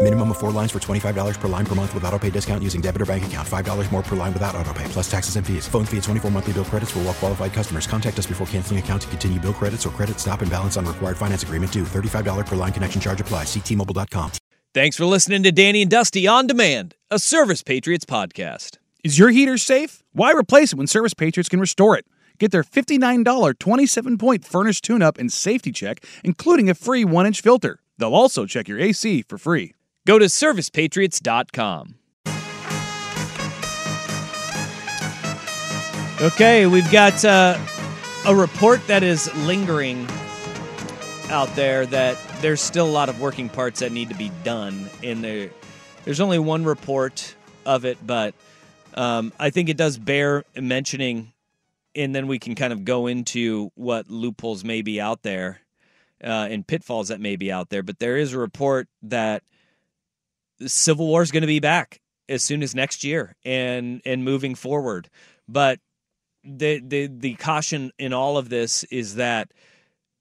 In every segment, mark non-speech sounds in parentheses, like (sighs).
Minimum of four lines for $25 per line per month with auto pay discount using debit or bank account. $5 more per line without auto pay, plus taxes and fees. Phone fee at 24 monthly bill credits for all well qualified customers. Contact us before canceling account to continue bill credits or credit stop and balance on required finance agreement due. $35 per line connection charge apply. Ctmobile.com. Thanks for listening to Danny and Dusty on Demand, a Service Patriots podcast. Is your heater safe? Why replace it when Service Patriots can restore it? Get their $59 27 point furnace tune up and safety check, including a free one inch filter. They'll also check your AC for free. Go to servicepatriots.com. Okay, we've got uh, a report that is lingering out there that there's still a lot of working parts that need to be done. In there, there's only one report of it, but um, I think it does bear mentioning, and then we can kind of go into what loopholes may be out there uh, and pitfalls that may be out there. But there is a report that Civil War is going to be back as soon as next year and and moving forward. But the the the caution in all of this is that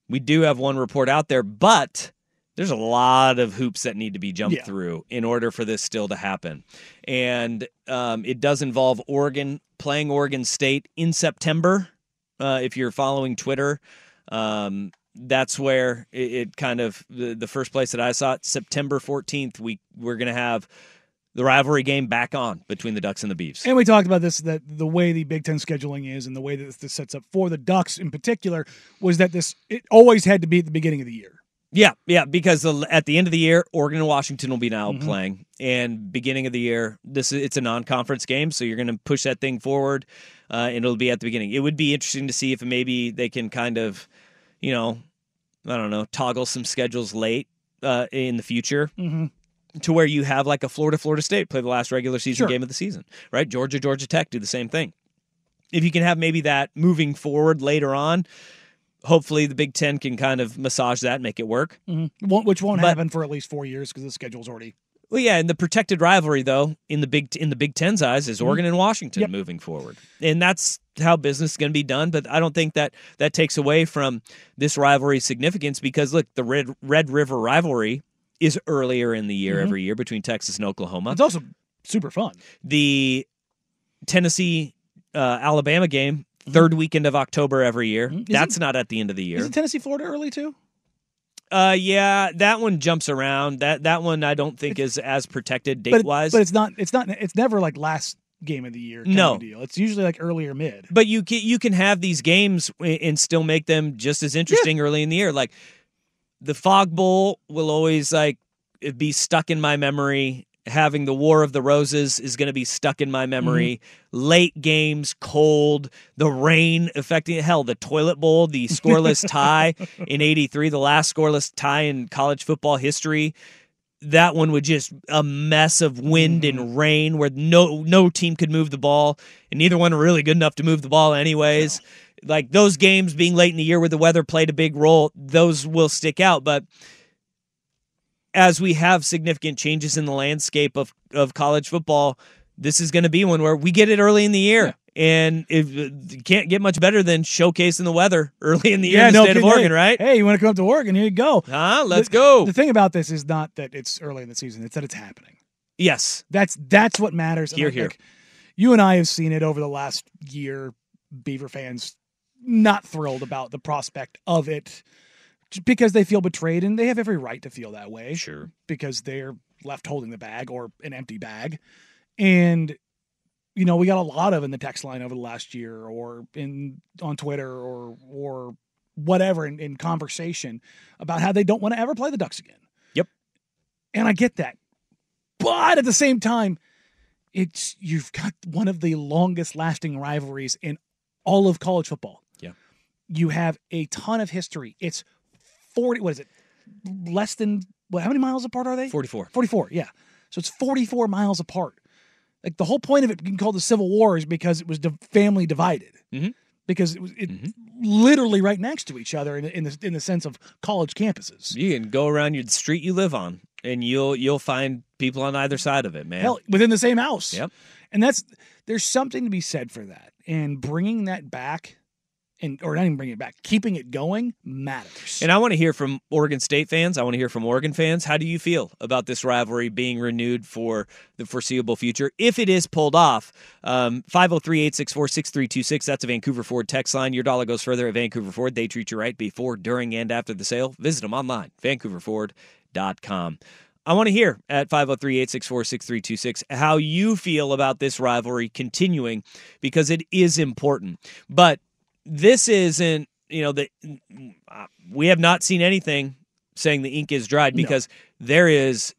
we do have one report out there, but there's a lot of hoops that need to be jumped Yeah. through in order for this still to happen. And um, it does involve Oregon playing Oregon State in September. Uh, if you're following Twitter, um, that's where it, it kind of the, the first place that I saw it. September 14th, we we're gonna have the rivalry game back on between the Ducks and the Beavs. And we talked about this that the way the Big Ten scheduling is and the way that this sets up for the Ducks in particular was that this it always had to be at the beginning of the year. Yeah, yeah, because the, at the end of the year, Oregon and Washington will be now Mhm. playing, and beginning of the year, this is, it's a non-conference game, so you're going to push that thing forward, uh, and it'll be at the beginning. It would be interesting to see if maybe they can kind of, you know, I don't know, toggle some schedules late uh, in the future Mm-hmm. to where you have like a Florida Florida State play the last regular season Sure. game of the season, right? Georgia Georgia Tech do the same thing. If you can have maybe that moving forward later on, hopefully the Big Ten can kind of massage that, and make it work. Mm-hmm. Which won't But- happen for at least four years because the schedule's already. Well, yeah, and the protected rivalry though in the big in the Big Ten's eyes is Mhm. Oregon and Washington Yep. moving forward, and that's how business is going to be done. But I don't think that that takes away from this rivalry's significance because look, the Red Red River rivalry is earlier in the year Mhm. every year between Texas and Oklahoma. It's also super fun. the Tennessee uh, Alabama game third weekend of October every year. Mm-hmm. That's not at the end of the year. Is it Tennessee Florida early too? Uh, yeah, that one jumps around. That that one I don't think is as protected date But, wise. but it's not. It's not. It's never like last game of the year. Kind No. of deal. It's usually like earlier mid. But you can you can have these games and still make them just as interesting early in the year. Like the Fog Bowl will always like be stuck in my memory. Having the War of the Roses is going to be stuck in my memory. Mm-hmm. Late games, cold, the rain affecting hell. The toilet bowl, the scoreless (laughs) tie in '83, the last scoreless tie in college football history that one would just a mess of wind and mm. rain where no no team could move the ball and neither one were really good enough to move the ball anyways like those games being late in the year where the weather played a big role those will stick out but as we have significant changes in the landscape of of college football this is going to be one where we get it early in the year And if you can't get much better than showcasing the weather early in the year yeah, in the no, state of hey, Oregon, right? Hey, you want to come up to Oregon? Here you go. Huh? Let's The- go. The thing about this is not that it's early in the season; it's that it's happening. yes. That's that's what matters. Here, here. like, you and I have seen it over the last year. Beaver fans not thrilled about the prospect of it because they feel betrayed, and they have every right to feel that way. Sure. because they're left holding the bag or an empty bag, and you know we got a lot of in the text line over the last year, or in on Twitter, or or whatever in, in conversation about how they don't want to ever play the Ducks again. Yep. And I get that. But at the same time, it's you've got one of the longest lasting rivalries in all of college football. Yeah. You have a ton of history. It's 40 what is it? Less than what how many miles apart are they? 44. 44, yeah. So it's 44 miles apart. Like the whole point of it being called the Civil War is because it was di- family divided. Mhm. Because it was it literally right next to each other in, in the in the sense of college campuses. You can go around your street you live on, and you'll you'll find people on either side of it, man. Hell, within the same house. Yep. And that's there's something to be said for that. And bringing that back, and or not even bringing it back, keeping it going matters. And I want to hear from Oregon State fans. I want to hear from Oregon fans. How do you feel about this rivalry being renewed for the foreseeable future? If it is pulled off, um, 503 864 6326, that's a Vancouver Ford text line. Your dollar goes further at Vancouver Ford. They treat you right before, during, and after the sale. Visit them online, vancouverford.com. I want to hear at 503 864 6326 how you feel about this rivalry continuing because it is important. But this isn't, you know, the uh, we have not seen anything saying the ink is dried because there is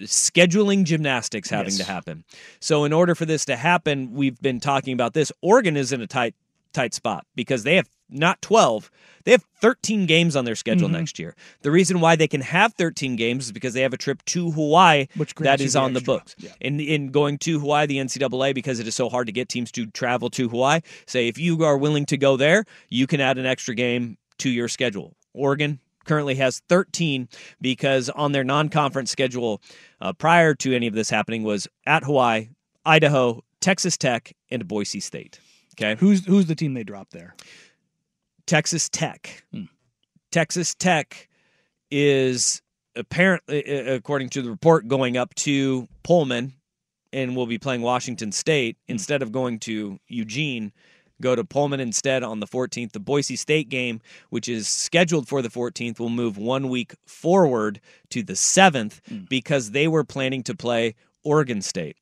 scheduling gymnastics having Yes. to happen. So in order for this to happen, we've been talking about this. Oregon is in a tight tight spot because they have not 12, they have 13 games on their schedule Mm-hmm. next year. The reason why they can have 13 games is because they have a trip to Hawaii that is on the extra. books. Yeah. In in going to Hawaii, the NCAA, because it is so hard to get teams to travel to Hawaii, say if you are willing to go there, you can add an extra game to your schedule. Oregon currently has 13 because on their non-conference schedule uh, prior to any of this happening was at Hawaii, Idaho, Texas Tech, and Boise State. Okay, who's who's the team they dropped there? Texas Tech. Hmm. Texas Tech is apparently, according to the report, going up to Pullman and will be playing Washington State hmm. instead of going to Eugene. Go to Pullman instead on the 14th. The Boise State game, which is scheduled for the 14th, will move one week forward to the 7th hmm. because they were planning to play Oregon State.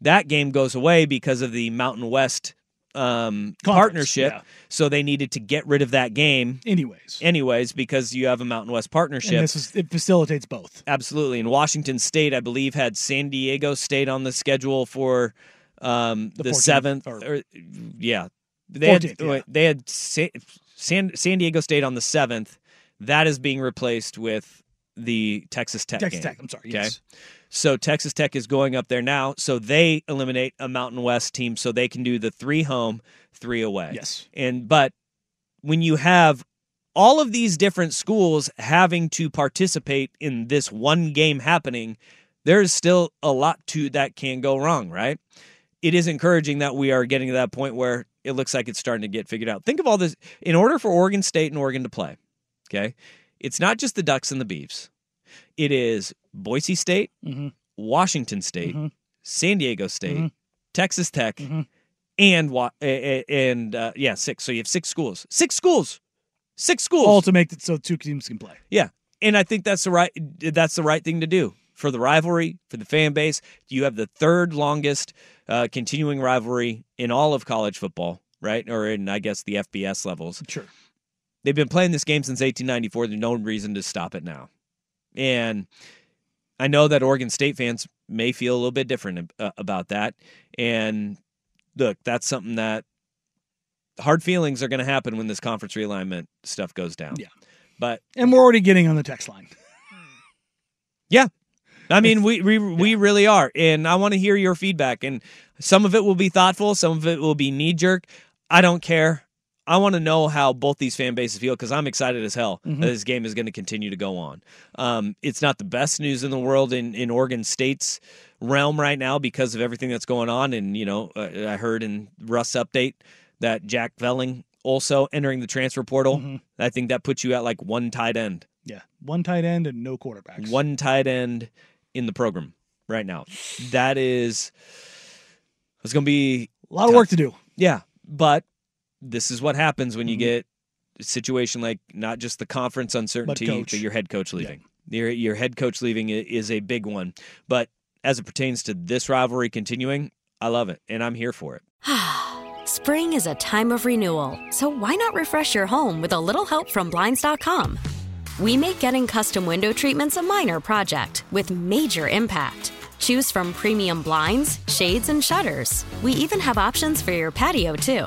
That game goes away because of the Mountain West um, Conference, partnership. yeah. So they needed to get rid of that game Anyways. anyways because you have a Mountain West partnership. And this is it facilitates both. Absolutely. And Washington State, I believe, had San Diego State on the schedule for um, The the 14th, seventh. or- Or, yeah, they had 14th, yeah. wait, they had Sa- San San Diego State on the seventh. That is being replaced with the Texas Tech. Texas game. Tech, I'm sorry, Okay. yes. So Texas Tech is going up there now. So they eliminate a Mountain West team, so they can do the three home, three away. Yes. And but when you have all of these different schools having to participate in this one game happening, there's still a lot to that can go wrong, right? It is encouraging that we are getting to that point where it looks like it's starting to get figured out. Think of all this in order for Oregon State and Oregon to play, okay? It's not just the Ducks and the Beavs. It is Boise State, Mhm. Washington State, Mhm. San Diego State, Mhm. Texas Tech, Mhm. and and uh, yeah, six. So you have six schools. Six schools. Six schools. All to make it so two teams can play. Yeah, and I think that's the right that's the right thing to do for the rivalry for the fan base. You have the third longest uh, continuing rivalry in all of college football, right? Or in I guess the FBS levels. Sure. They've been playing this game since 1894. There's no reason to stop it now, and I know that Oregon State fans may feel a little bit different uh, about that. And look, that's something that hard feelings are going to happen when this conference realignment stuff goes down. Yeah. But And we're already getting on the text line. (laughs) yeah. I mean, we we, we really are, and I want to hear your feedback. And some of it will be thoughtful, some of it will be knee jerk. I don't care. I want to know how both these fan bases feel because I'm excited as hell Mhm. that this game is going to continue to go on. Um, it's not the best news in the world in in Oregon State's realm right now because of everything that's going on. And you know, uh, I heard in Russ update that Jack Velling also entering the transfer portal. Mm-hmm. I think that puts you at like one tight end, Yeah, one tight end and no quarterbacks. one tight end in the program right now. That is, it's going to be a lot of work to do. Yeah, but this is what happens when you Mm-hmm. get a situation like not just the conference uncertainty, but, coach. your head coach leaving. Your your head coach leaving is a big one. But as it pertains to this rivalry continuing, I love it and I'm here for it. (sighs) Spring is a time of renewal, so why not refresh your home with a little help from Blinds.com? We make getting custom window treatments a minor project with major impact. Choose from premium blinds, shades, and shutters. We even have options for your patio, too.